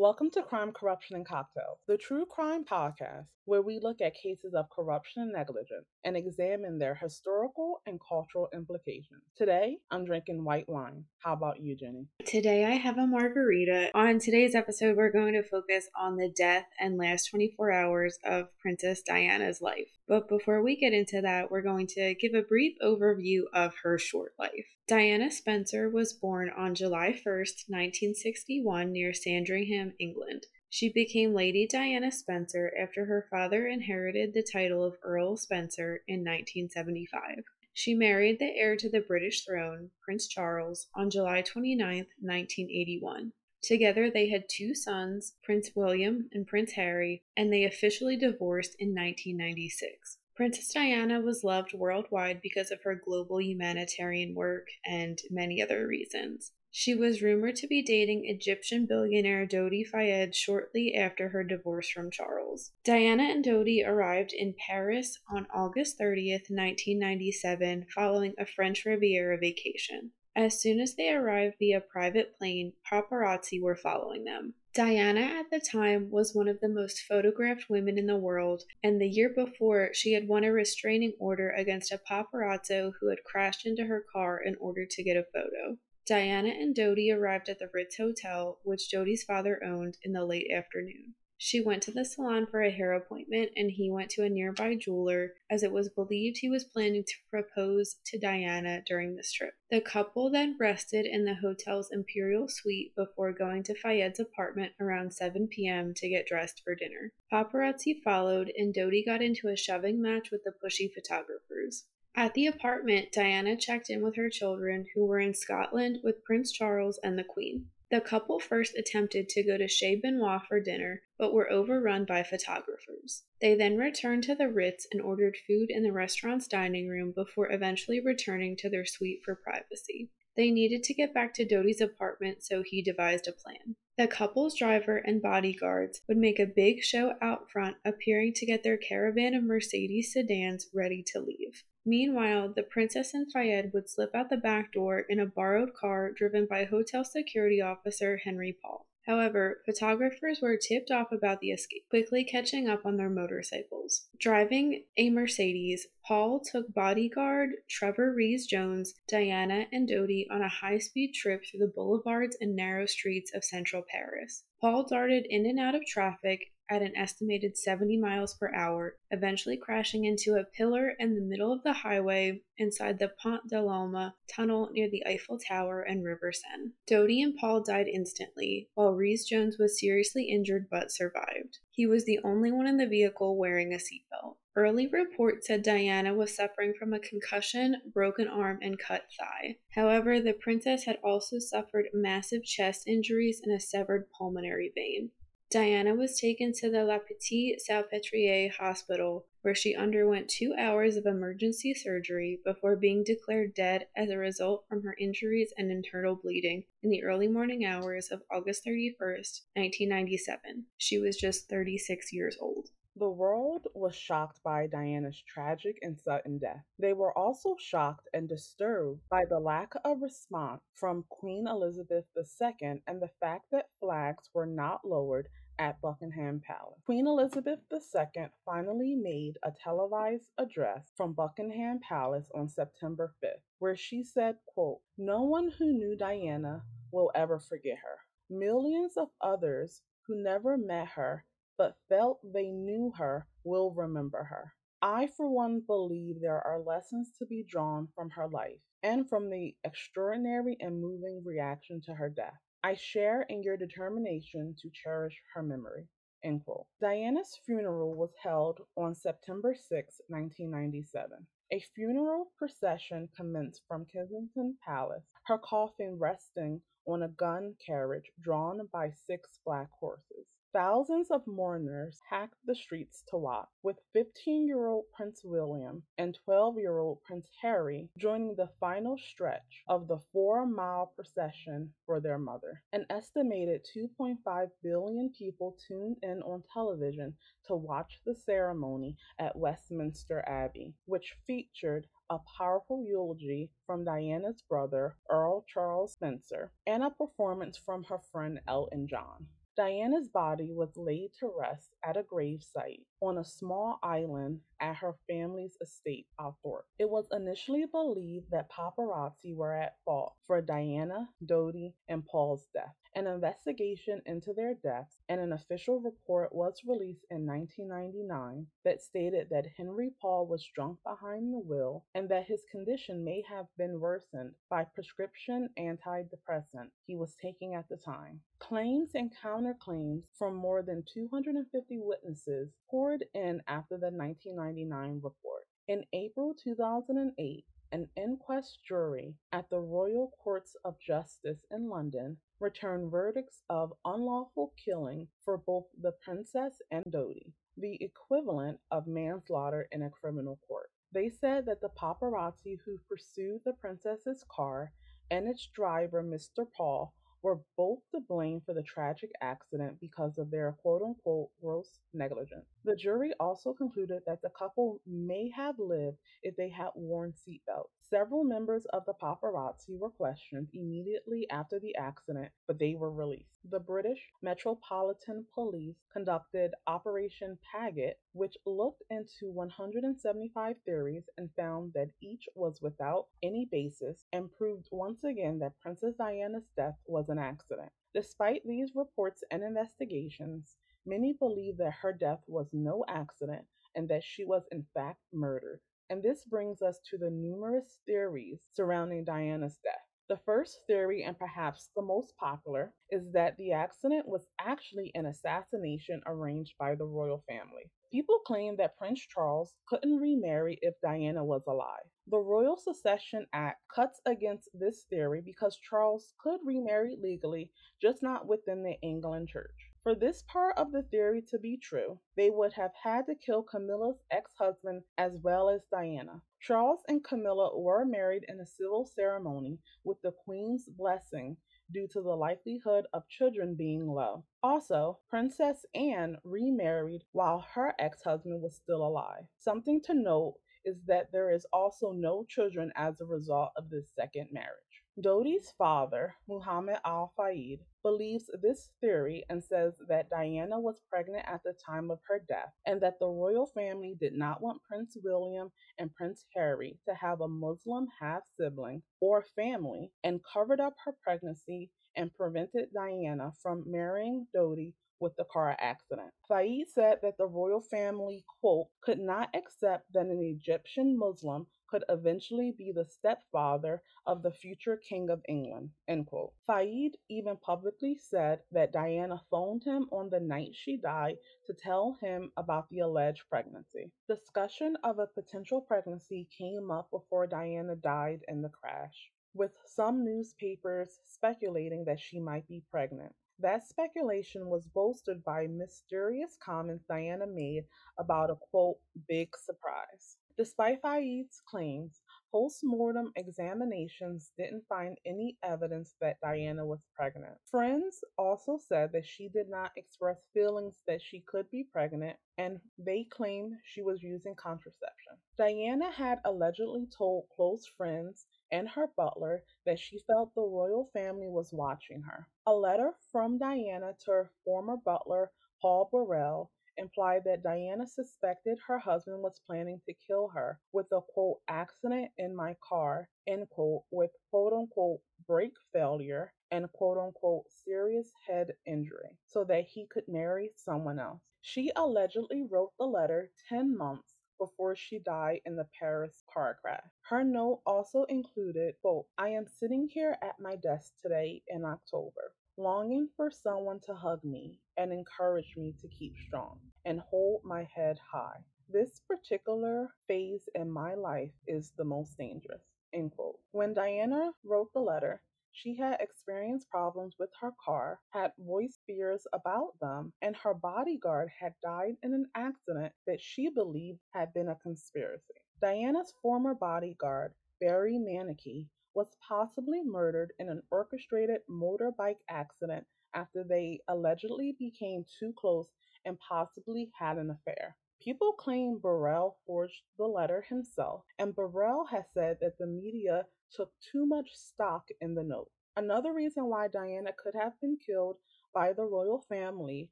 Welcome to Crime, Corruption, and Cocktails, the true crime podcast where we look at cases of corruption and negligence and examine their historical and cultural implications. Today, I'm drinking white wine. How about you, Jenny? Today, I have a margarita. On today's episode, we're going to focus on the death and last 24 hours of Princess Diana's life. But before we get into that, we're going to give a brief overview of her short life. Diana Spencer was born on July 1st, 1961, near Sandringham, England. She became Lady Diana Spencer after her father inherited the title of Earl Spencer in 1975. She married the heir to the British throne, Prince Charles, on July 29, 1981. Together, they had two sons, Prince William and Prince Harry, and they officially divorced in 1996. Princess Diana was loved worldwide because of her global humanitarian work and many other reasons. She was rumored to be dating Egyptian billionaire Dodi Fayed shortly after her divorce from Charles. Diana and Dodi arrived in Paris on August 30th, 1997, following a French Riviera vacation. As soon as they arrived via private plane, paparazzi were following them. Diana at the time was one of the most photographed women in the world, and the year before she had won a restraining order against a paparazzo who had crashed into her car in order to get a photo. Diana and Dodi arrived at the Ritz Hotel, which Dodi's father owned, in the late afternoon. She went to the salon for a hair appointment, and he went to a nearby jeweler, as it was believed he was planning to propose to Diana during this trip. The couple then rested in the hotel's imperial suite before going to Fayed's apartment around 7 p.m. to get dressed for dinner. Paparazzi followed, and Dodi got into a shoving match with the pushy photographers. At the apartment, Diana checked in with her children, who were in Scotland with Prince Charles and the Queen. The couple first attempted to go to Chez Benoit for dinner, but were overrun by photographers. They then returned to the Ritz and ordered food in the restaurant's dining room before eventually returning to their suite for privacy. They needed to get back to Dodi's apartment, so he devised a plan. The couple's driver and bodyguards would make a big show out front, appearing to get their caravan of Mercedes sedans ready to leave. Meanwhile, the princess and Fayed would slip out the back door in a borrowed car driven by hotel security officer Henry Paul. However, photographers were tipped off about the escape, quickly catching up on their motorcycles. Driving a Mercedes, Paul took bodyguard Trevor Rees Jones, Diana, and Dodi on a high speed trip through the boulevards and narrow streets of central Paris. Paul darted in and out of traffic, at an estimated 70 miles per hour, eventually crashing into a pillar in the middle of the highway inside the Pont de l'Alma tunnel near the Eiffel Tower and River Seine. Dodi and Paul died instantly, while Rees Jones was seriously injured but survived. He was the only one in the vehicle wearing a seatbelt. Early reports said Diana was suffering from a concussion, broken arm, and cut thigh. However, the princess had also suffered massive chest injuries and a severed pulmonary vein. Diana was taken to the La Pitié-Salpêtrière hospital, where she underwent two hours of emergency surgery before being declared dead as a result from her injuries and internal bleeding in the early morning hours of August 31st, 1997. She was just 36 years old. The world was shocked by Diana's tragic and sudden death. They were also shocked and disturbed by the lack of response from Queen Elizabeth II and the fact that flags were not lowered at Buckingham Palace. Queen Elizabeth II finally made a televised address from Buckingham Palace on September 5th, where she said, quote, No one who knew Diana will ever forget her. Millions of others who never met her but felt they knew her will remember her. I, for one, believe there are lessons to be drawn from her life and from the extraordinary and moving reaction to her death. I share in your determination to cherish her memory. End quote. Diana's funeral was held on September 6, 1997. A funeral procession commenced from Kensington Palace, her coffin resting on a gun carriage drawn by six black horses. Thousands of mourners packed the streets to watch, with 15 year old Prince William and 12 year old Prince Harry joining the final stretch of the four mile procession for their mother. An estimated 2.5 billion people tuned in on television to watch the ceremony at Westminster Abbey, which featured a powerful eulogy from Diana's brother, Earl Charles Spencer, and a performance from her friend Elton John. Diana's body was laid to rest at a gravesite on a small island at her family's estate Althorp. It was initially believed that paparazzi were at fault for Diana, Dodi, and Paul's death. An investigation into their deaths and an official report was released in 1999 that stated that Henry Paul was drunk behind the wheel and that his condition may have been worsened by prescription antidepressant he was taking at the time. Claims and counterclaims from more than 250 witnesses poured in after the 1999 report. In April 2008, an inquest jury at the Royal Courts of Justice in London returned verdicts of unlawful killing for both the princess and Dodi, the equivalent of manslaughter in a criminal court. They said that the paparazzi who pursued the princess's car and its driver, Mr. Paul, were both to blame for the tragic accident because of their quote unquote gross negligence. The jury also concluded that the couple may have lived if they had worn seatbelts. Several members of the paparazzi were questioned immediately after the accident, but they were released. The British Metropolitan Police conducted Operation Paget, which looked into 175 theories and found that each was without any basis and proved once again that Princess Diana's death was an accident. Despite these reports and investigations, many believe that her death was no accident and that she was in fact murdered. And this brings us to the numerous theories surrounding Diana's death. The first theory, and perhaps the most popular, is that the accident was actually an assassination arranged by the royal family. People claim that Prince Charles couldn't remarry if Diana was alive. The Royal Succession Act cuts against this theory because Charles could remarry legally, just not within the Anglican Church. For this part of the theory to be true, they would have had to kill Camilla's ex husband as well as Diana. Charles and Camilla were married in a civil ceremony with the Queen's blessing due to the likelihood of children being low. Also, Princess Anne remarried while her ex husband was still alive. Something to note is that there is also no children as a result of this second marriage. Dodi's father, Muhammad Al Fayed, believes this theory and says that Diana was pregnant at the time of her death and that the royal family did not want Prince William and Prince Harry to have a Muslim half sibling or family and covered up her pregnancy and prevented Diana from marrying Dodi with the car accident. Fayed said that the royal family, quote, could not accept that an Egyptian Muslim could eventually be the stepfather of the future King of England. End quote. Fayed even publicly said that Diana phoned him on the night she died to tell him about the alleged pregnancy. Discussion of a potential pregnancy came up before Diana died in the crash, with some newspapers speculating that she might be pregnant. That speculation was bolstered by mysterious comments Diana made about a quote, big surprise. Despite Fayed's claims, post-mortem examinations didn't find any evidence that Diana was pregnant. Friends also said that she did not express feelings that she could be pregnant, and they claimed she was using contraception. Diana had allegedly told close friends and her butler that she felt the royal family was watching her. A letter from Diana to her former butler, Paul Burrell, implied that Diana suspected her husband was planning to kill her with a quote accident in my car, end quote, with quote unquote brake failure and quote unquote serious head injury so that he could marry someone else. She allegedly wrote the letter 10 months before she died in the Paris car crash. Her note also included, quote, I am sitting here at my desk today in October, longing for someone to hug me and encourage me to keep strong and hold my head high. This particular phase in my life is the most dangerous. End quote. When Diana wrote the letter, she had experienced problems with her car, had voiced fears about them, and her bodyguard had died in an accident that she believed had been a conspiracy. Diana's former bodyguard, Barry Mannakee, was possibly murdered in an orchestrated motorbike accident after they allegedly became too close and possibly had an affair. People claim Burrell forged the letter himself, and Burrell has said that the media took too much stock in the note. Another reason why Diana could have been killed by the royal family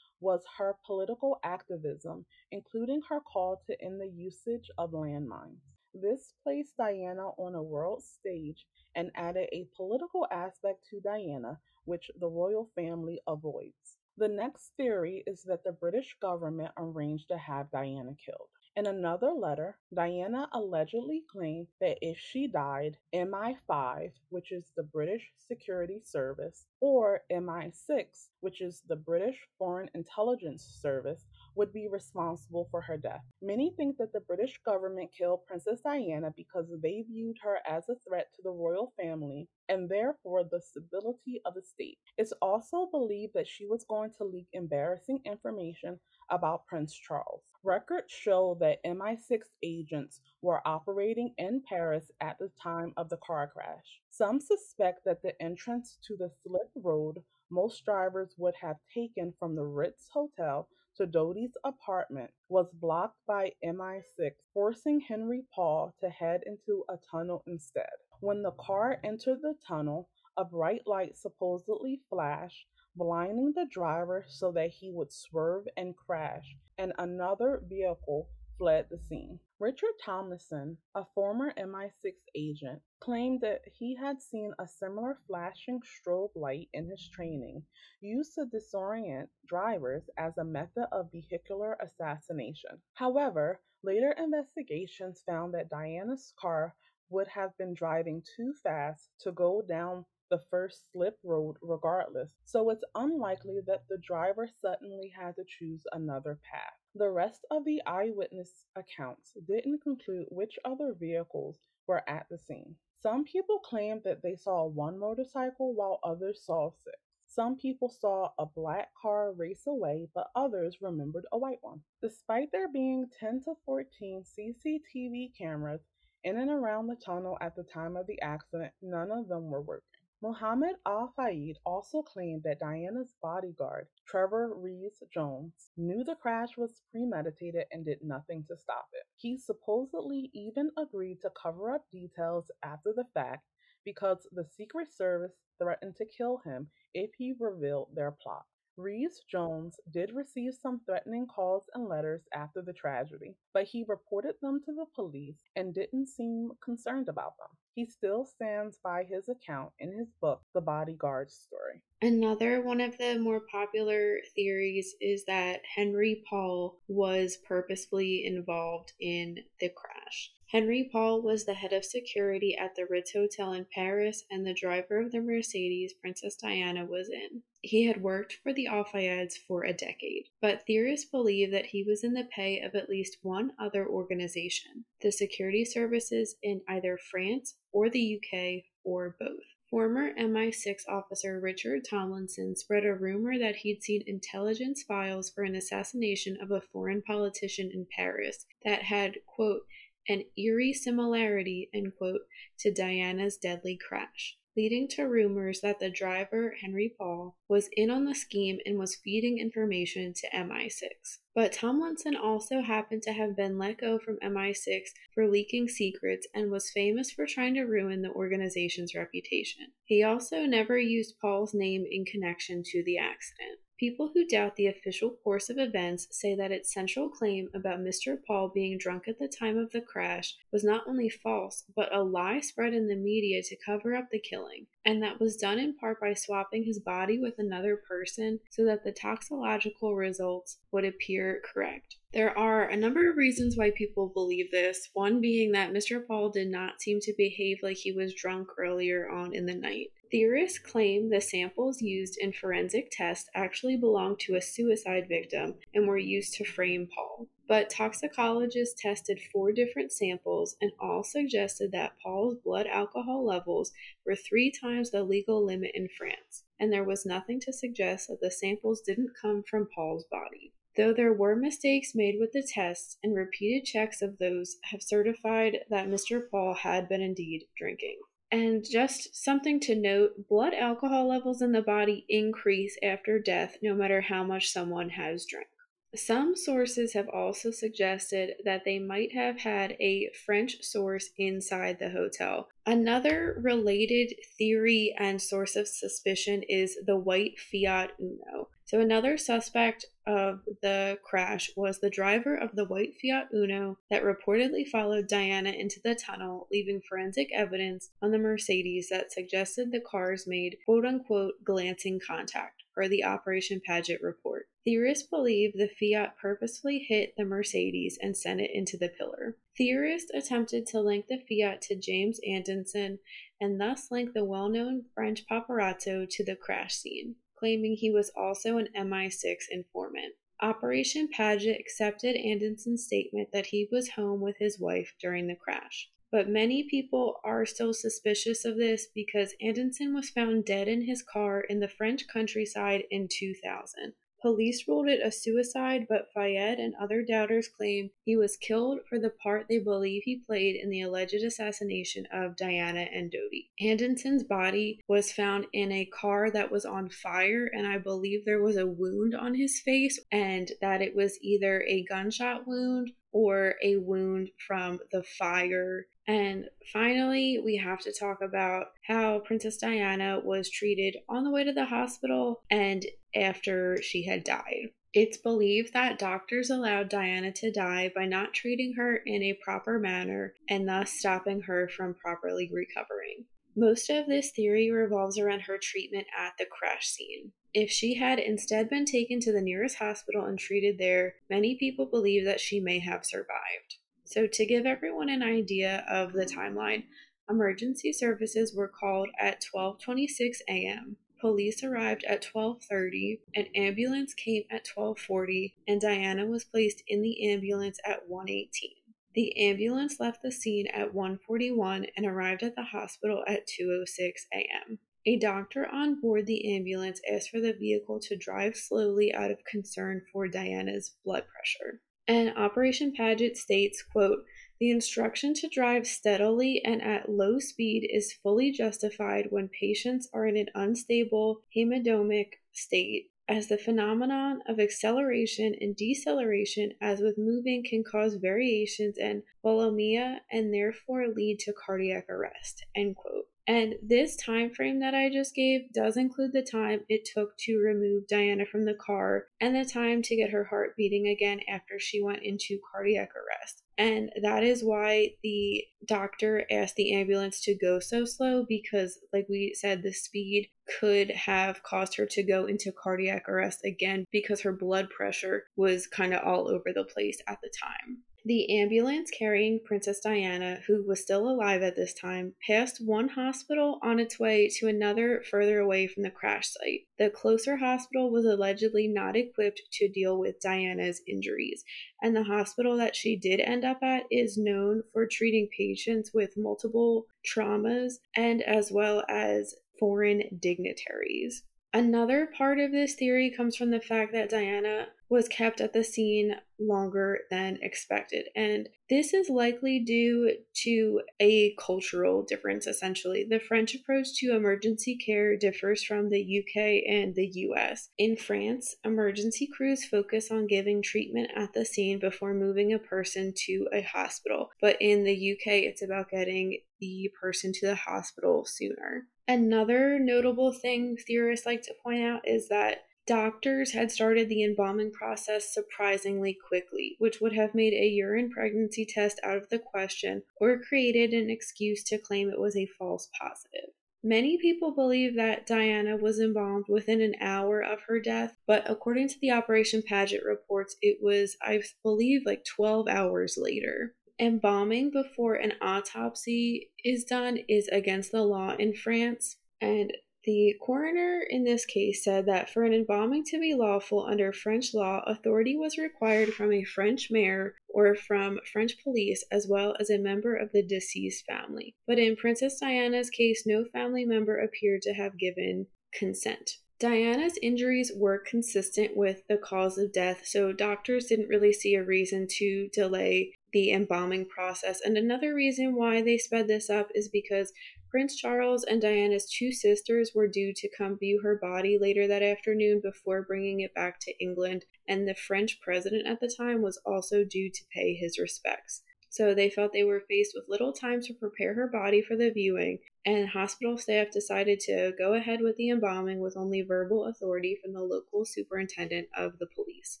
was her political activism, including her call to end the usage of landmines. This placed Diana on a world stage and added a political aspect to Diana, which the royal family avoids. The next theory is that the British government arranged to have Diana killed. In another letter, Diana allegedly claimed that if she died, MI5, which is the British Security Service, or MI6, which is the British Foreign Intelligence Service, would be responsible for her death. Many think that the British government killed Princess Diana because they viewed her as a threat to the royal family and therefore the stability of the state. It's also believed that she was going to leak embarrassing information about Prince Charles. Records show that MI6 agents were operating in Paris at the time of the car crash. Some suspect that the entrance to the slip road most drivers would have taken from the Ritz Hotel to Dodi's apartment was blocked by MI6, forcing Henry Paul to head into a tunnel instead. When the car entered the tunnel, a bright light supposedly flashed, blinding the driver so that he would swerve and crash, and another vehicle fled the scene. Richard Tomlinson, a former MI6 agent, claimed that he had seen a similar flashing strobe light in his training, used to disorient drivers as a method of vehicular assassination. However, later investigations found that Diana's car would have been driving too fast to go down the first slip road regardless, so it's unlikely that the driver suddenly had to choose another path. The rest of the eyewitness accounts didn't conclude which other vehicles were at the scene. Some people claimed that they saw one motorcycle while others saw six. Some people saw a black car race away, but others remembered a white one. Despite there being 10 to 14 CCTV cameras in and around the tunnel at the time of the accident, none of them were working. Muhammad Al Fayed also claimed that Diana's bodyguard, Trevor Rees Jones, knew the crash was premeditated and did nothing to stop it. He supposedly even agreed to cover up details after the fact because the Secret Service threatened to kill him if he revealed their plot. Rees Jones did receive some threatening calls and letters after the tragedy, but he reported them to the police and didn't seem concerned about them. He still stands by his account in his book, The Bodyguard's Story. Another one of the more popular theories is that Henry Paul was purposefully involved in the crash. Henry Paul was the head of security at the Ritz Hotel in Paris, and the driver of the Mercedes Princess Diana was in. He had worked for the Al for a decade, but theorists believe that he was in the pay of at least one other organization, the security services in either France or the UK or both. Former MI6 officer Richard Tomlinson spread a rumor that he'd seen intelligence files for an assassination of a foreign politician in Paris that had, quote, an eerie similarity, end quote, to Diana's deadly crash leading to rumors that the driver, Henry Paul, was in on the scheme and was feeding information to MI6. But Tomlinson also happened to have been let go from MI6 for leaking secrets and was famous for trying to ruin the organization's reputation. He also never used Paul's name in connection to the accident. People who doubt the official course of events say that its central claim about Mr. Paul being drunk at the time of the crash was not only false, but a lie spread in the media to cover up the killing, and that was done in part by swapping his body with another person so that the toxicological results would appear correct. There are a number of reasons why people believe this, one being that Mr. Paul did not seem to behave like he was drunk earlier on in the night. Theorists claim the samples used in forensic tests actually belonged to a suicide victim and were used to frame Paul. But toxicologists tested four different samples and all suggested that Paul's blood alcohol levels were three times the legal limit in France, and there was nothing to suggest that the samples didn't come from Paul's body though there were mistakes made with the tests and repeated checks of those have certified that Mr. Paul had been indeed drinking. And just something to note blood alcohol levels in the body increase after death no matter how much someone has drank. Some sources have also suggested that they might have had a French source inside the hotel. Another related theory and source of suspicion is the white Fiat Uno. So, another suspect of the crash was the driver of the white Fiat Uno that reportedly followed Diana into the tunnel, leaving forensic evidence on the Mercedes that suggested the cars made quote unquote glancing contact, per the Operation Paget report. Theorists believe the Fiat purposefully hit the Mercedes and sent it into the pillar. Theorists attempted to link the Fiat to James Andanson and thus link the well known French paparazzo to the crash scene claiming he was also an MI6 informant. Operation Paget accepted Andanson's statement that he was home with his wife during the crash. But many people are still suspicious of this because Andanson was found dead in his car in the French countryside in 2000. Police ruled it a suicide, but Fayed and other doubters claim he was killed for the part they believe he played in the alleged assassination of Diana and Dodi. Andanson's body was found in a car that was on fire, and I believe there was a wound on his face, and that it was either a gunshot wound or a wound from the fire. And finally, we have to talk about how Princess Diana was treated on the way to the hospital and after she had died. It's believed that doctors allowed Diana to die by not treating her in a proper manner and thus stopping her from properly recovering. Most of this theory revolves around her treatment at the crash scene. If she had instead been taken to the nearest hospital and treated there, many people believe that she may have survived. So, to give everyone an idea of the timeline, emergency services were called at 12:26 a.m. Police arrived at 12:30, an ambulance came at 12:40, and Diana was placed in the ambulance at 1:18. The ambulance left the scene at 1:41 and arrived at the hospital at 2:06 a.m. A doctor on board the ambulance asked for the vehicle to drive slowly out of concern for Diana's blood pressure. And Operation Paget states, quote, the instruction to drive steadily and at low speed is fully justified when patients are in an unstable hemodynamic state, as the phenomenon of acceleration and deceleration, as with moving, can cause variations in volemia and therefore lead to cardiac arrest. End quote. And this time frame that I just gave does include the time it took to remove Diana from the car and the time to get her heart beating again after she went into cardiac arrest. And that is why the doctor asked the ambulance to go so slow because, like we said, the speed could have caused her to go into cardiac arrest again because her blood pressure was kind of all over the place at the time. The ambulance carrying Princess Diana, who was still alive at this time, passed one hospital on its way to another further away from the crash site. The closer hospital was allegedly not equipped to deal with Diana's injuries, and the hospital that she did end up at is known for treating patients with multiple traumas and as well as foreign dignitaries. Another part of this theory comes from the fact that Diana was kept at the scene longer than expected. And this is likely due to a cultural difference, essentially. The French approach to emergency care differs from the UK and the US. In France, emergency crews focus on giving treatment at the scene before moving a person to a hospital. But in the UK, it's about getting the person to the hospital sooner. Another notable thing theorists like to point out is that Doctors had started the embalming process surprisingly quickly, which would have made a urine pregnancy test out of the question or created an excuse to claim it was a false positive. Many people believe that Diana was embalmed within an hour of her death, but according to the Operation Paget reports, it was, I believe, like 12 hours later. Embalming before an autopsy is done is against the law in France, and the coroner in this case said that for an embalming to be lawful under French law, authority was required from a French mayor or from French police as well as a member of the deceased family. But in Princess Diana's case, no family member appeared to have given consent. Diana's injuries were consistent with the cause of death, so doctors didn't really see a reason to delay the embalming process. And another reason why they sped this up is because Prince Charles and Diana's two sisters were due to come view her body later that afternoon before bringing it back to England, and the French president at the time was also due to pay his respects. So they felt they were faced with little time to prepare her body for the viewing, and hospital staff decided to go ahead with the embalming with only verbal authority from the local superintendent of the police.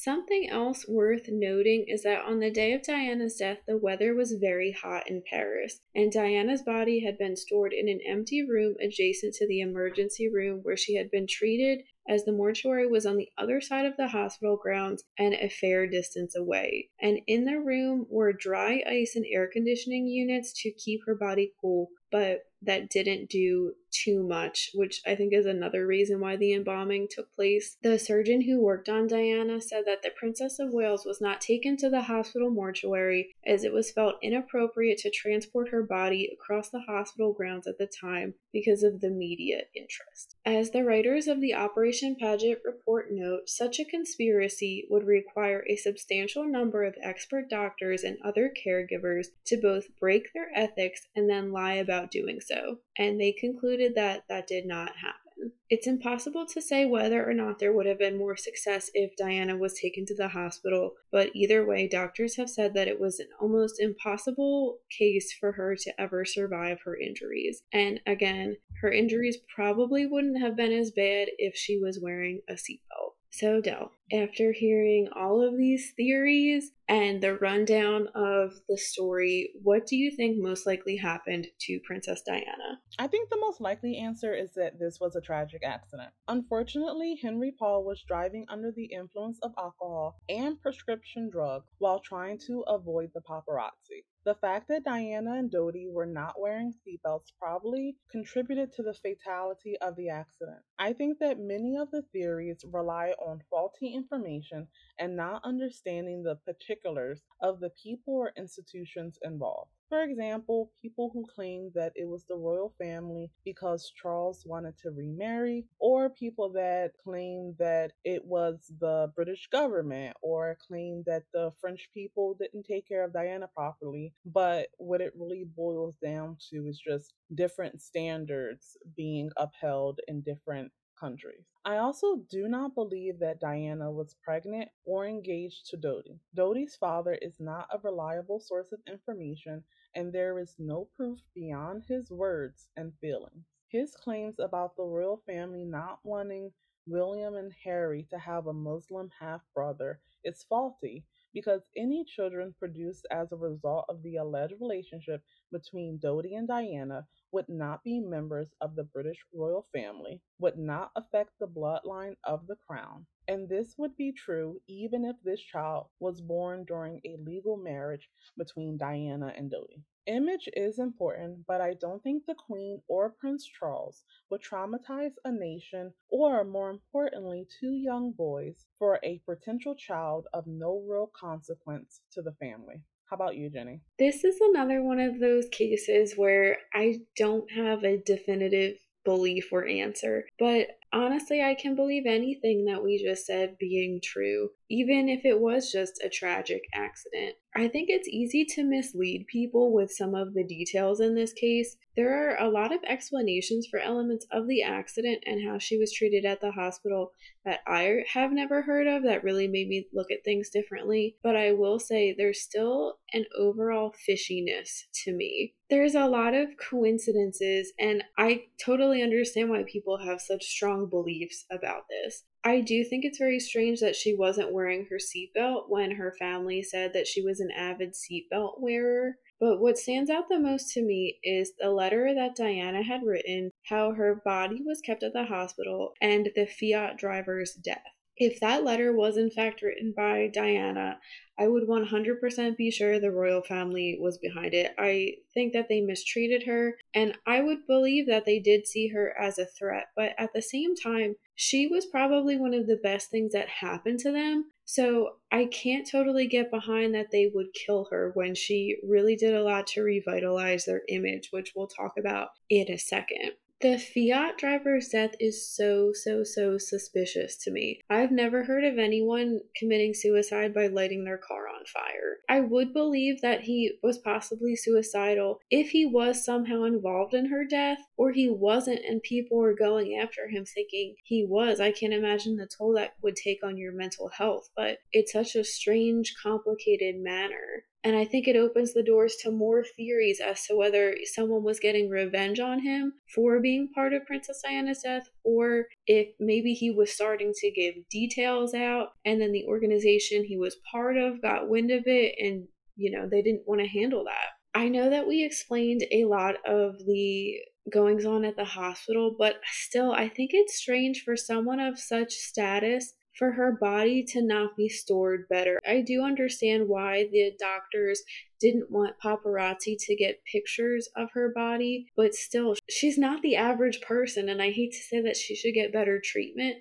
Something else worth noting is that on the day of Diana's death, the weather was very hot in Paris, and Diana's body had been stored in an empty room adjacent to the emergency room where she had been treated, as the mortuary was on the other side of the hospital grounds and a fair distance away. And in the room were dry ice and air conditioning units to keep her body cool, but that didn't do too much, which I think is another reason why the embalming took place. The surgeon who worked on Diana said that the Princess of Wales was not taken to the hospital mortuary as it was felt inappropriate to transport her body across the hospital grounds at the time because of the media interest. As the writers of the Operation Paget report note, such a conspiracy would require a substantial number of expert doctors and other caregivers to both break their ethics and then lie about doing so, and they concluded that that did not happen. It's impossible to say whether or not there would have been more success if Diana was taken to the hospital, but either way, doctors have said that it was an almost impossible case for her to ever survive her injuries. And again, her injuries probably wouldn't have been as bad if she was wearing a seatbelt. So, Dell, after hearing all of these theories and the rundown of the story, what do you think most likely happened to Princess Diana? I think the most likely answer is that this was a tragic accident. Unfortunately, Henry Paul was driving under the influence of alcohol and prescription drugs while trying to avoid the paparazzi. The fact that Diana and Dodi were not wearing seatbelts probably contributed to the fatality of the accident. I think that many of the theories rely on faulty information and not understanding the particulars of the people or institutions involved. For example, people who claim that it was the royal family because Charles wanted to remarry, or people that claim that it was the British government, or claim that the French people didn't take care of Diana properly. But what it really boils down to is just different standards being upheld in different countries. I also do not believe that Diana was pregnant or engaged to Dodi. Dodi's father is not a reliable source of information, and there is no proof beyond his words and feelings. His claims about the royal family not wanting William and Harry to have a Muslim half brother is faulty because any children produced as a result of the alleged relationship between Dodi and Diana would not be members of the British royal family, would not affect the bloodline of the crown, and this would be true even if this child was born during a legal marriage between Diana and Dodi. Image is important, but I don't think the Queen or Prince Charles would traumatize a nation or, more importantly, two young boys for a potential child of no real consequence to the family. How about you, Jenny? This is another one of those cases where I don't have a definitive belief or answer, but honestly, I can believe anything that we just said being true, even if it was just a tragic accident. I think it's easy to mislead people with some of the details in this case. There are a lot of explanations for elements of the accident and how she was treated at the hospital that I have never heard of that really made me look at things differently. But I will say there's still an overall fishiness to me. There's a lot of coincidences, and I totally understand why people have such strong beliefs about this. I do think it's very strange that she wasn't wearing her seatbelt when her family said that she was an avid seatbelt wearer. But what stands out the most to me is the letter that Diana had written, how her body was kept at the hospital, and the Fiat driver's death. If that letter was in fact written by Diana, I would 100% be sure the royal family was behind it. I think that they mistreated her, and I would believe that they did see her as a threat, but at the same time, she was probably one of the best things that happened to them. So I can't totally get behind that they would kill her when she really did a lot to revitalize their image, which we'll talk about in a second. The Fiat driver's death is so, so, so suspicious to me. I've never heard of anyone committing suicide by lighting their car on fire. I would believe that he was possibly suicidal if he was somehow involved in her death, or he wasn't and people were going after him thinking he was. I can't imagine the toll that would take on your mental health, but it's such a strange, complicated manner. And I think it opens the doors to more theories as to whether someone was getting revenge on him for being part of Princess Diana's death, or if maybe he was starting to give details out and then the organization he was part of got wind of it and, you know, they didn't want to handle that. I know that we explained a lot of the goings on at the hospital, but still, I think it's strange for someone of such status for her body to not be stored better. I do understand why the doctors didn't want paparazzi to get pictures of her body, but still, she's not the average person, and I hate to say that she should get better treatment,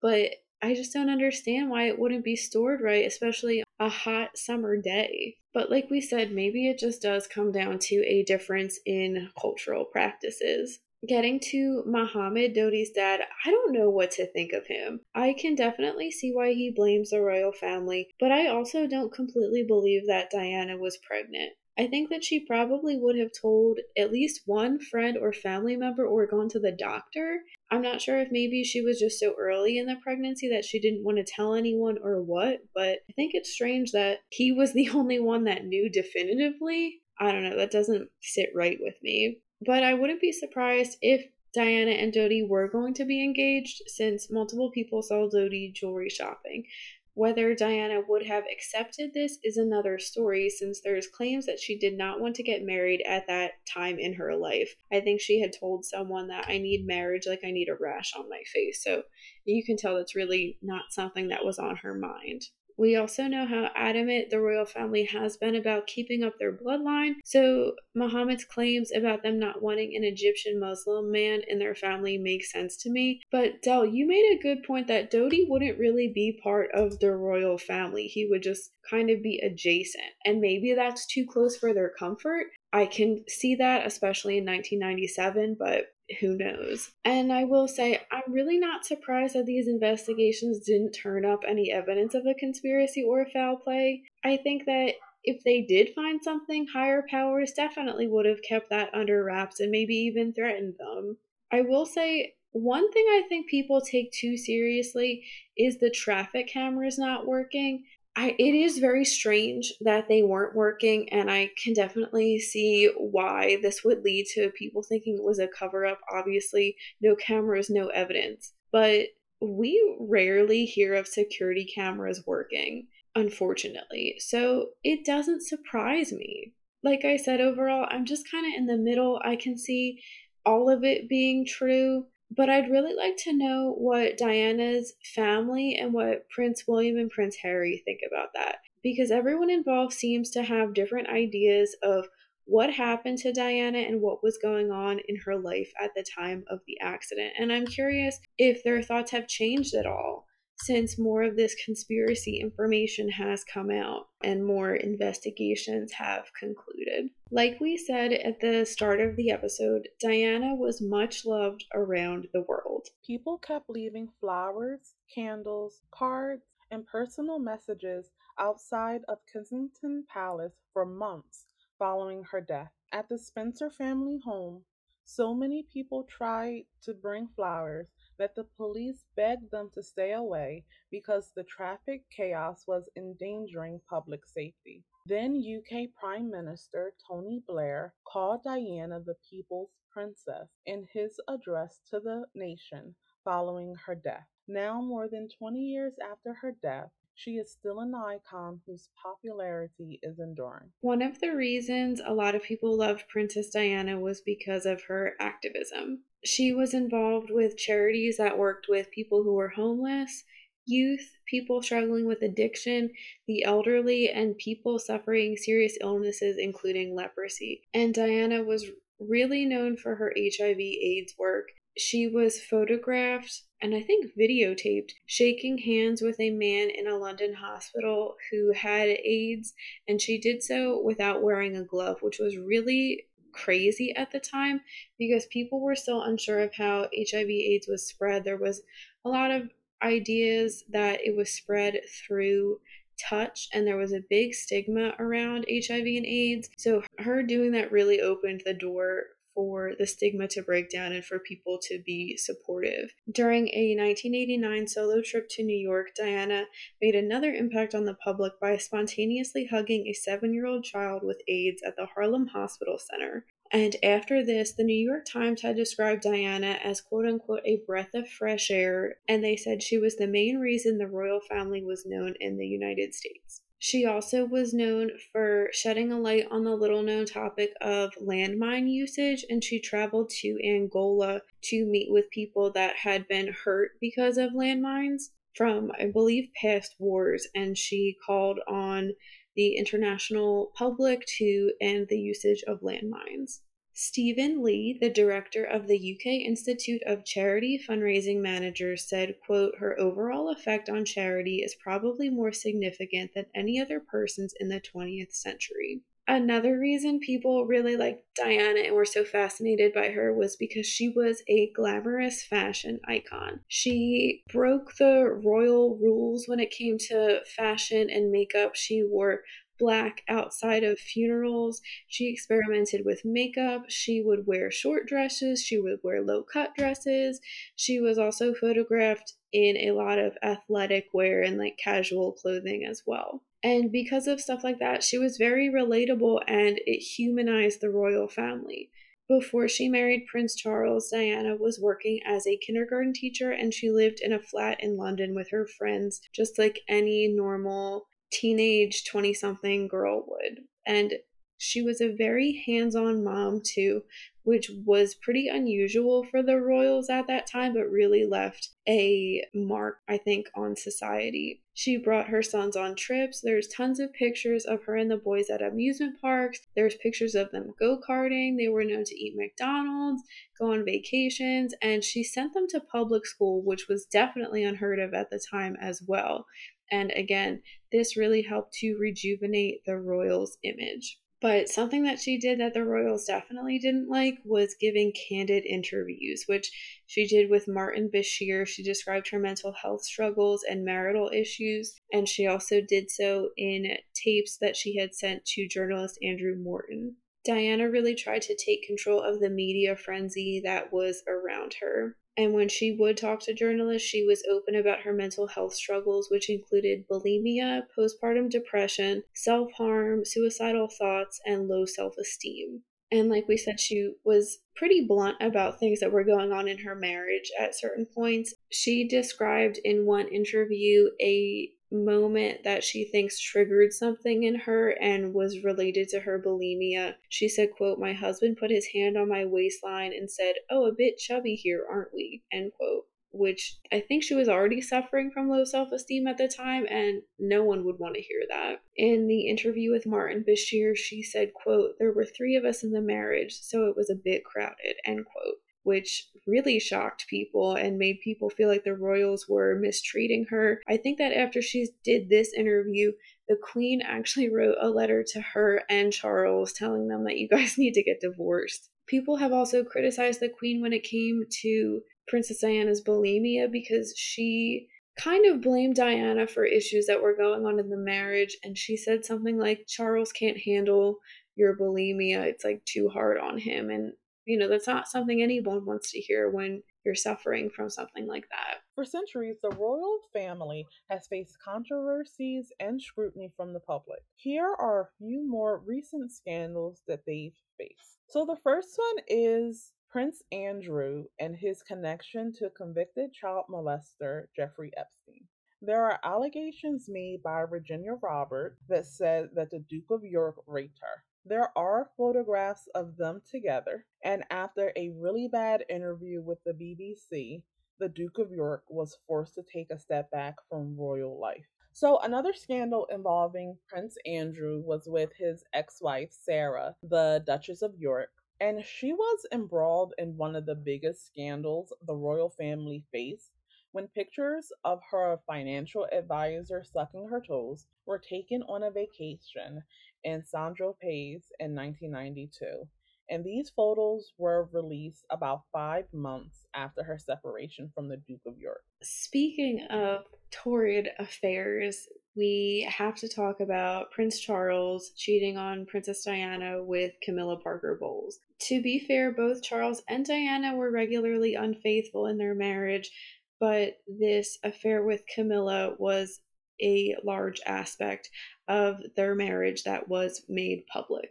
but I just don't understand why it wouldn't be stored right, especially a hot summer day. But like we said, maybe it just does come down to a difference in cultural practices getting to Mohammed Dodi's dad, I don't know what to think of him. I can definitely see why he blames the royal family, but I also don't completely believe that Diana was pregnant. I think that she probably would have told at least one friend or family member or gone to the doctor. I'm not sure if maybe she was just so early in the pregnancy that she didn't want to tell anyone or what, but I think it's strange that he was the only one that knew definitively. I don't know, that doesn't sit right with me. But I wouldn't be surprised if Diana and Dodi were going to be engaged since multiple people saw Dodi jewelry shopping. Whether Diana would have accepted this is another story since there's claims that she did not want to get married at that time in her life. I think she had told someone that I need marriage like I need a rash on my face. So you can tell that's really not something that was on her mind. We also know how adamant the royal family has been about keeping up their bloodline. So, Muhammad's claims about them not wanting an Egyptian Muslim man in their family make sense to me. But, Del, you made a good point that Dodi wouldn't really be part of the royal family. He would just kind of be adjacent. And maybe that's too close for their comfort. I can see that, especially in 1997, but who knows? And I will say, I'm really not surprised that these investigations didn't turn up any evidence of a conspiracy or a foul play. I think that if they did find something, higher powers definitely would have kept that under wraps and maybe even threatened them. I will say, one thing I think people take too seriously is the traffic cameras not working. I, it is very strange that they weren't working, and I can definitely see why this would lead to people thinking it was a cover up. Obviously, no cameras, no evidence. But we rarely hear of security cameras working, unfortunately. So it doesn't surprise me. Like I said, overall, I'm just kind of in the middle. I can see all of it being true, but I'd really like to know what Diana's family and what Prince William and Prince Harry think about that. Because everyone involved seems to have different ideas of what happened to Diana and what was going on in her life at the time of the accident. And I'm curious if their thoughts have changed at all since more of this conspiracy information has come out and more investigations have concluded. Like we said at the start of the episode, Diana was much loved around the world. People kept leaving flowers, candles, cards, and personal messages outside of Kensington Palace for months following her death. At the Spencer family home, so many people tried to bring flowers that the police begged them to stay away because the traffic chaos was endangering public safety. Then UK Prime Minister Tony Blair called Diana the People's Princess in his address to the nation following her death. Now, more than 20 years after her death, she is still an icon whose popularity is enduring. One of the reasons a lot of people loved Princess Diana was because of her activism. She was involved with charities that worked with people who were homeless, youth, people struggling with addiction, the elderly, and people suffering serious illnesses, including leprosy. And Diana was really known for her HIV AIDS work she was photographed and I think videotaped shaking hands with a man in a London hospital who had AIDS, and she did so without wearing a glove, which was really crazy at the time because people were still unsure of how HIV AIDS was spread. There was a lot of ideas that it was spread through touch and there was a big stigma around HIV and AIDS. So her doing that really opened the door for the stigma to break down and for people to be supportive. During a 1989 solo trip to New York, Diana made another impact on the public by spontaneously hugging a seven year old child with AIDS at the Harlem Hospital Center. And after this, the New York Times had described Diana as quote unquote a breath of fresh air, and they said she was the main reason the royal family was known in the United States. She also was known for shedding a light on the little known topic of landmine usage, and she traveled to Angola to meet with people that had been hurt because of landmines from, I believe, past wars, and she called on the international public to end the usage of landmines. Stephen Lee, the director of the UK Institute of Charity Fundraising Managers, said, quote, her overall effect on charity is probably more significant than any other person's in the 20th century. Another reason people really liked Diana and were so fascinated by her was because she was a glamorous fashion icon. She broke the royal rules when it came to fashion and makeup. She wore black outside of funerals. She experimented with makeup. She would wear short dresses. She would wear low cut dresses. She was also photographed in a lot of athletic wear and like casual clothing as well. And because of stuff like that, she was very relatable and it humanized the royal family. Before she married Prince Charles, Diana was working as a kindergarten teacher and she lived in a flat in London with her friends, just like any normal teenage 20 something girl would. And she was a very hands on mom, too, which was pretty unusual for the royals at that time, but really left a mark, I think, on society. She brought her sons on trips. There's tons of pictures of her and the boys at amusement parks. There's pictures of them go karting. They were known to eat McDonald's, go on vacations, and she sent them to public school, which was definitely unheard of at the time as well. And again, this really helped to rejuvenate the royals' image. But something that she did that the royals definitely didn't like was giving candid interviews, which she did with Martin Bashir. She described her mental health struggles and marital issues, and she also did so in tapes that she had sent to journalist Andrew Morton. Diana really tried to take control of the media frenzy that was around her. And when she would talk to journalists, she was open about her mental health struggles, which included bulimia, postpartum depression, self harm, suicidal thoughts, and low self esteem. And like we said, she was pretty blunt about things that were going on in her marriage at certain points. She described in one interview a moment that she thinks triggered something in her and was related to her bulimia. She said, quote, My husband put his hand on my waistline and said, Oh, a bit chubby here, aren't we? End quote. Which I think she was already suffering from low self esteem at the time, and no one would want to hear that. In the interview with Martin Bashir, she said, quote, There were three of us in the marriage, so it was a bit crowded, end quote which really shocked people and made people feel like the royals were mistreating her. I think that after she did this interview, the queen actually wrote a letter to her and Charles telling them that you guys need to get divorced. People have also criticized the queen when it came to Princess Diana's bulimia because she kind of blamed Diana for issues that were going on in the marriage. And she said something like, Charles can't handle your bulimia. It's like too hard on him. And you know, that's not something anyone wants to hear when you're suffering from something like that. For centuries, the royal family has faced controversies and scrutiny from the public. Here are a few more recent scandals that they've faced. So, the first one is Prince Andrew and his connection to convicted child molester Jeffrey Epstein. There are allegations made by Virginia Robert that said that the Duke of York raped her. There are photographs of them together, and after a really bad interview with the BBC, the Duke of York was forced to take a step back from royal life. So, another scandal involving Prince Andrew was with his ex wife, Sarah, the Duchess of York, and she was embroiled in one of the biggest scandals the royal family faced when pictures of her financial advisor sucking her toes were taken on a vacation in Saint-Tropez in 1992. And these photos were released about five months after her separation from the Duke of York. Speaking of torrid affairs, we have to talk about Prince Charles cheating on Princess Diana with Camilla Parker Bowles. To be fair, both Charles and Diana were regularly unfaithful in their marriage, but this affair with Camilla was a large aspect of their marriage that was made public.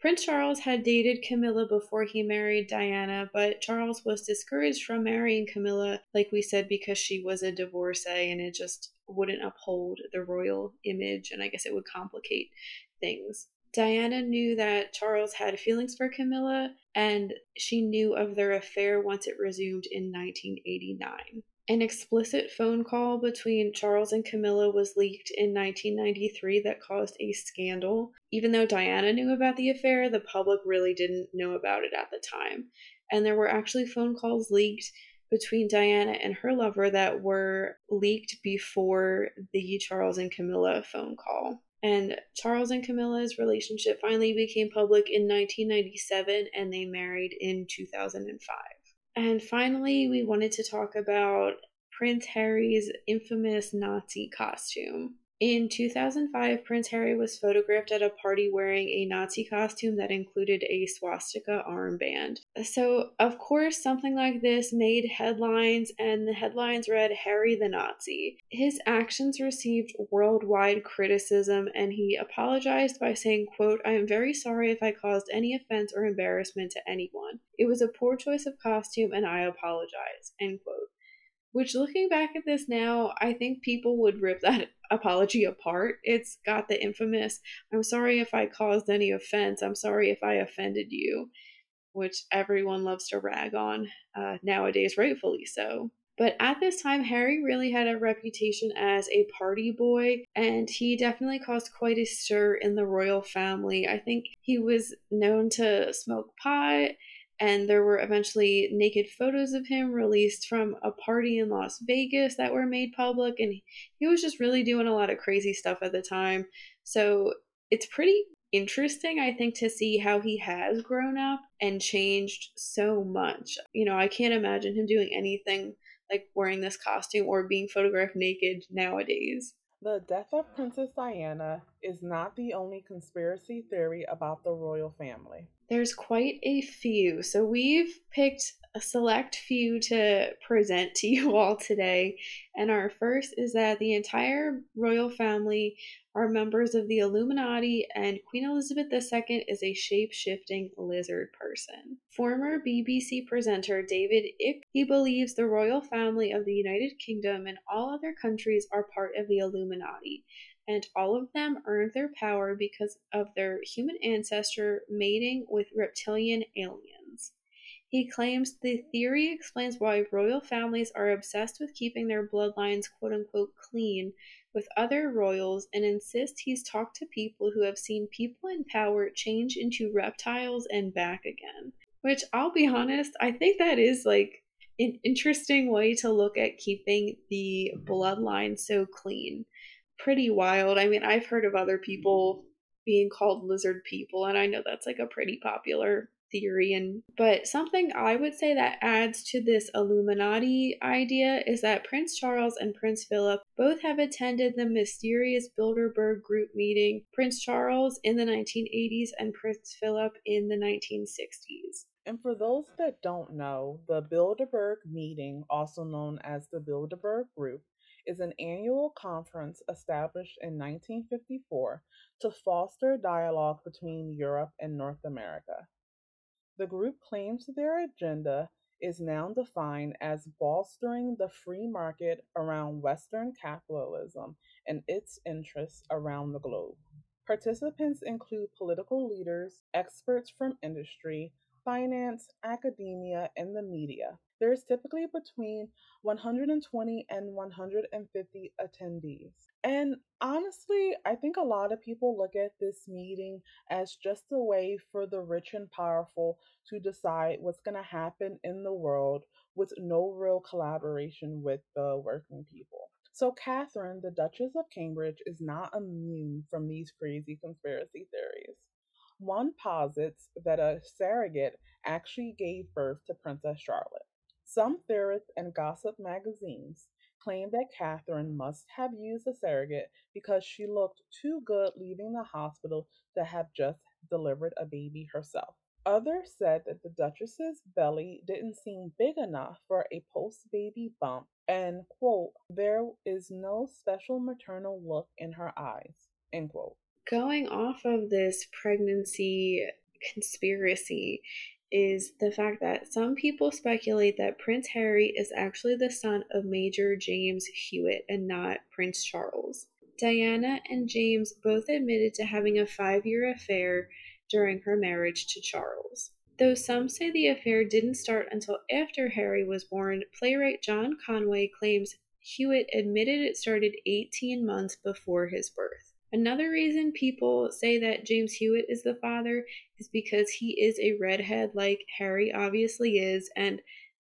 Prince Charles had dated Camilla before he married Diana, but Charles was discouraged from marrying Camilla, like we said, because she was a divorcee and it just wouldn't uphold the royal image, and I guess it would complicate things. Diana knew that Charles had feelings for Camilla, and she knew of their affair once it resumed in 1989. An explicit phone call between Charles and Camilla was leaked in 1993 that caused a scandal. Even though Diana knew about the affair, the public really didn't know about it at the time. And there were actually phone calls leaked between Diana and her lover that were leaked before the Charles and Camilla phone call. And Charles and Camilla's relationship finally became public in 1997 and they married in 2005. And finally, we wanted to talk about Prince Harry's infamous Nazi costume. In 2005, Prince Harry was photographed at a party wearing a Nazi costume that included a swastika armband. So, of course, something like this made headlines, and the headlines read Harry the Nazi. His actions received worldwide criticism, and he apologized by saying, quote, I am very sorry if I caused any offense or embarrassment to anyone. It was a poor choice of costume, and I apologize, end quote. Which, looking back at this now, I think people would rip that apology apart. It's got the infamous, I'm sorry if I caused any offense, I'm sorry if I offended you, which everyone loves to rag on uh, nowadays, rightfully so. But at this time, Harry really had a reputation as a party boy, and he definitely caused quite a stir in the royal family. I think he was known to smoke pot and there were eventually naked photos of him released from a party in Las Vegas that were made public and he was just really doing a lot of crazy stuff at the time. So it's pretty interesting I think to see how he has grown up and changed so much. You know, I can't imagine him doing anything like wearing this costume or being photographed naked nowadays. The death of Princess Diana is not the only conspiracy theory about the royal family. There's quite a few. So we've picked a select few to present to you all today. And our first is that the entire royal family are members of the Illuminati, and Queen Elizabeth II is a shape shifting lizard person. Former BBC presenter David Icke he believes the royal family of the United Kingdom and all other countries are part of the Illuminati, and all of them earned their power because of their human ancestor mating with reptilian aliens. He claims the theory explains why royal families are obsessed with keeping their bloodlines quote unquote clean with other royals and insists he's talked to people who have seen people in power change into reptiles and back again. Which I'll be honest, I think that is like an interesting way to look at keeping the bloodline so clean pretty wild. I mean, I've heard of other people being called lizard people, and I know that's like a pretty popular theory and but something I would say that adds to this Illuminati idea is that Prince Charles and Prince Philip both have attended the mysterious Bilderberg group meeting, Prince Charles in the 1980s and Prince Philip in the 1960s. And for those that don't know, the Bilderberg meeting, also known as the Bilderberg Group, is an annual conference established in 1954 to foster dialogue between Europe and North America. The group claims their agenda is now defined as bolstering the free market around Western capitalism and its interests around the globe. Participants include political leaders, experts from industry, finance, academia, and the media. There is typically between 120 and 150 attendees. And honestly, I think a lot of people look at this meeting as just a way for the rich and powerful to decide what's going to happen in the world with no real collaboration with the working people. So, Catherine, the Duchess of Cambridge, is not immune from these crazy conspiracy theories. One posits that a surrogate actually gave birth to Princess Charlotte. Some theorists and gossip magazines claim that Catherine must have used a surrogate because she looked too good leaving the hospital to have just delivered a baby herself. Others said that the Duchess's belly didn't seem big enough for a post baby bump, and, quote, there is no special maternal look in her eyes, end quote. Going off of this pregnancy conspiracy is the fact that some people speculate that Prince Harry is actually the son of Major James Hewitt and not Prince Charles. Diana and James both admitted to having a five year affair during her marriage to Charles. Though some say the affair didn't start until after Harry was born, playwright John Conway claims Hewitt admitted it started 18 months before his birth. Another reason people say that James Hewitt is the father is because he is a redhead, like Harry obviously is, and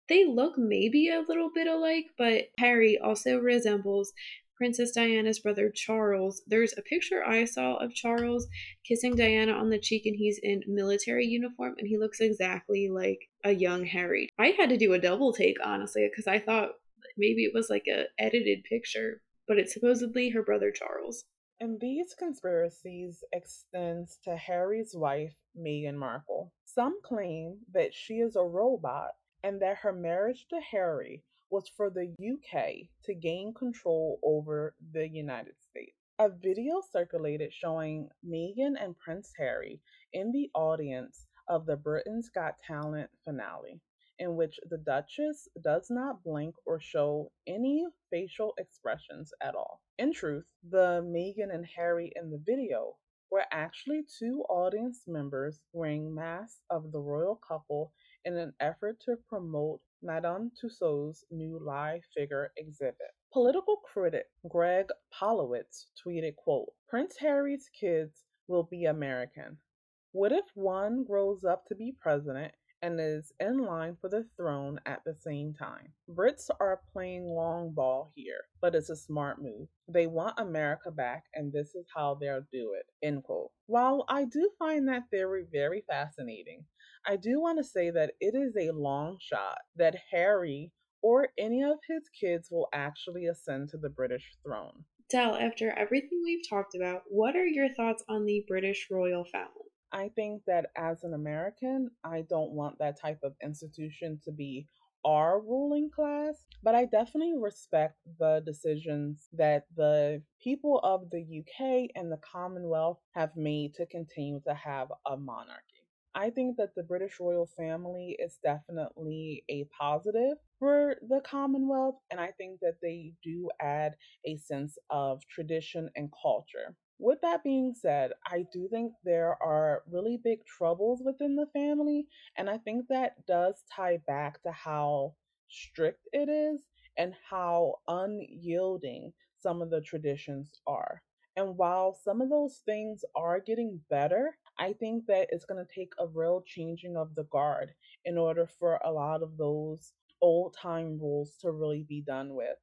they look maybe a little bit alike, but Harry also resembles Princess Diana's brother Charles. There's a picture I saw of Charles kissing Diana on the cheek, and he's in military uniform, and he looks exactly like a young Harry. I had to do a double take, honestly, because I thought maybe it was like a edited picture, but it's supposedly her brother Charles. And these conspiracies extends to Harry's wife, Meghan Markle. Some claim that she is a robot and that her marriage to Harry was for the UK to gain control over the United States. A video circulated showing Meghan and Prince Harry in the audience of the Britain's Got Talent finale in which the Duchess does not blink or show any facial expressions at all. In truth, the Meghan and Harry in the video were actually two audience members wearing masks of the royal couple in an effort to promote Madame Tussauds new live figure exhibit. Political critic Greg Pollowitz tweeted, quote, Prince Harry's kids will be American. What if one grows up to be president and is in line for the throne at the same time. Brits are playing long ball here, but it's a smart move. They want America back, and this is how they'll do it. End quote. While I do find that theory very fascinating, I do want to say that it is a long shot that Harry or any of his kids will actually ascend to the British throne. Del, after everything we've talked about, what are your thoughts on the British royal family? I think that as an American, I don't want that type of institution to be our ruling class, but I definitely respect the decisions that the people of the UK and the Commonwealth have made to continue to have a monarchy. I think that the British royal family is definitely a positive for the Commonwealth, and I think that they do add a sense of tradition and culture. With that being said, I do think there are really big troubles within the family, and I think that does tie back to how strict it is and how unyielding some of the traditions are. And while some of those things are getting better, I think that it's going to take a real changing of the guard in order for a lot of those old time rules to really be done with.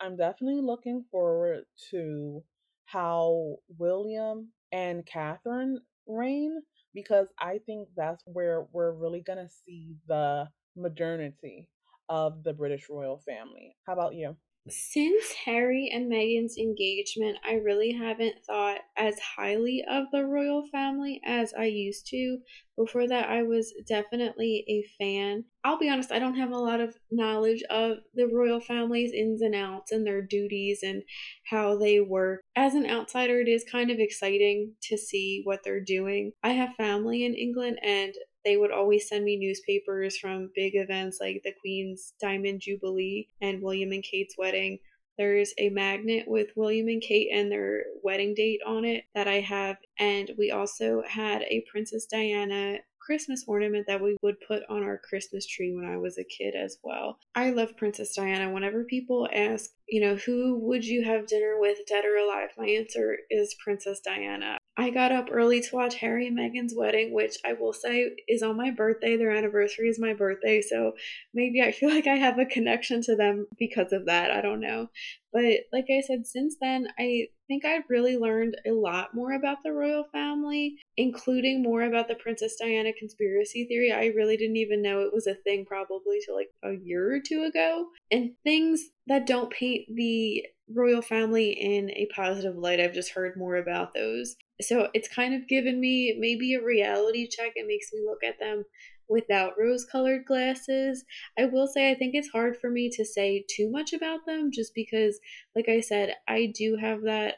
I'm definitely looking forward to how William and Catherine reign because I think that's where we're really going to see the modernity of the British royal family. How about you? Since Harry and Meghan's engagement, I really haven't thought as highly of the royal family as I used to. Before that, I was definitely a fan. I'll be honest, I don't have a lot of knowledge of the royal family's ins and outs and their duties and how they work. As an outsider, it is kind of exciting to see what they're doing. I have family in England and they would always send me newspapers from big events like the Queen's Diamond Jubilee and William and Kate's wedding. There's a magnet with William and Kate and their wedding date on it that I have. And we also had a Princess Diana Christmas ornament that we would put on our Christmas tree when I was a kid as well. I love Princess Diana. Whenever people ask, you know, who would you have dinner with, dead or alive, my answer is Princess Diana. I got up early to watch Harry and Meghan's wedding, which I will say is on my birthday. Their anniversary is my birthday, so maybe I feel like I have a connection to them because of that. I don't know. But like I said, since then, I think I've really learned a lot more about the royal family, including more about the Princess Diana conspiracy theory. I really didn't even know it was a thing probably till like a year or two ago. And things that don't paint the royal family in a positive light. I've just heard more about those. So it's kind of given me maybe a reality check. It makes me look at them without rose colored glasses. I will say, I think it's hard for me to say too much about them just because, like I said, I do have that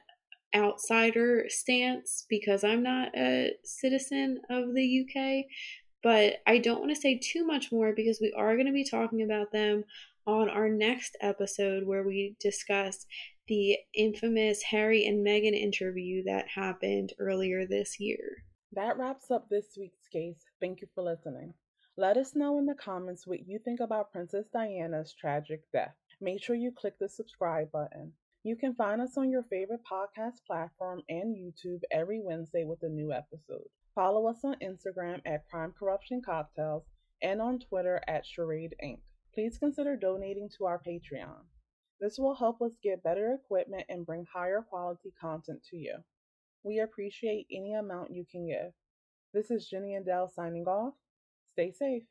outsider stance because I'm not a citizen of the UK. But I don't want to say too much more because we are going to be talking about them on our next episode where we discuss the infamous Harry and Meghan interview that happened earlier this year. That wraps up this week's case. Thank you for listening. Let us know in the comments what you think about Princess Diana's tragic death. Make sure you click the subscribe button. You can find us on your favorite podcast platform and YouTube every Wednesday with a new episode. Follow us on Instagram at Crime Corruption Cocktails and on Twitter at Charade Inc. Please consider donating to our Patreon. This will help us get better equipment and bring higher quality content to you. We appreciate any amount you can give. This is Jenny and Dell signing off. Stay safe.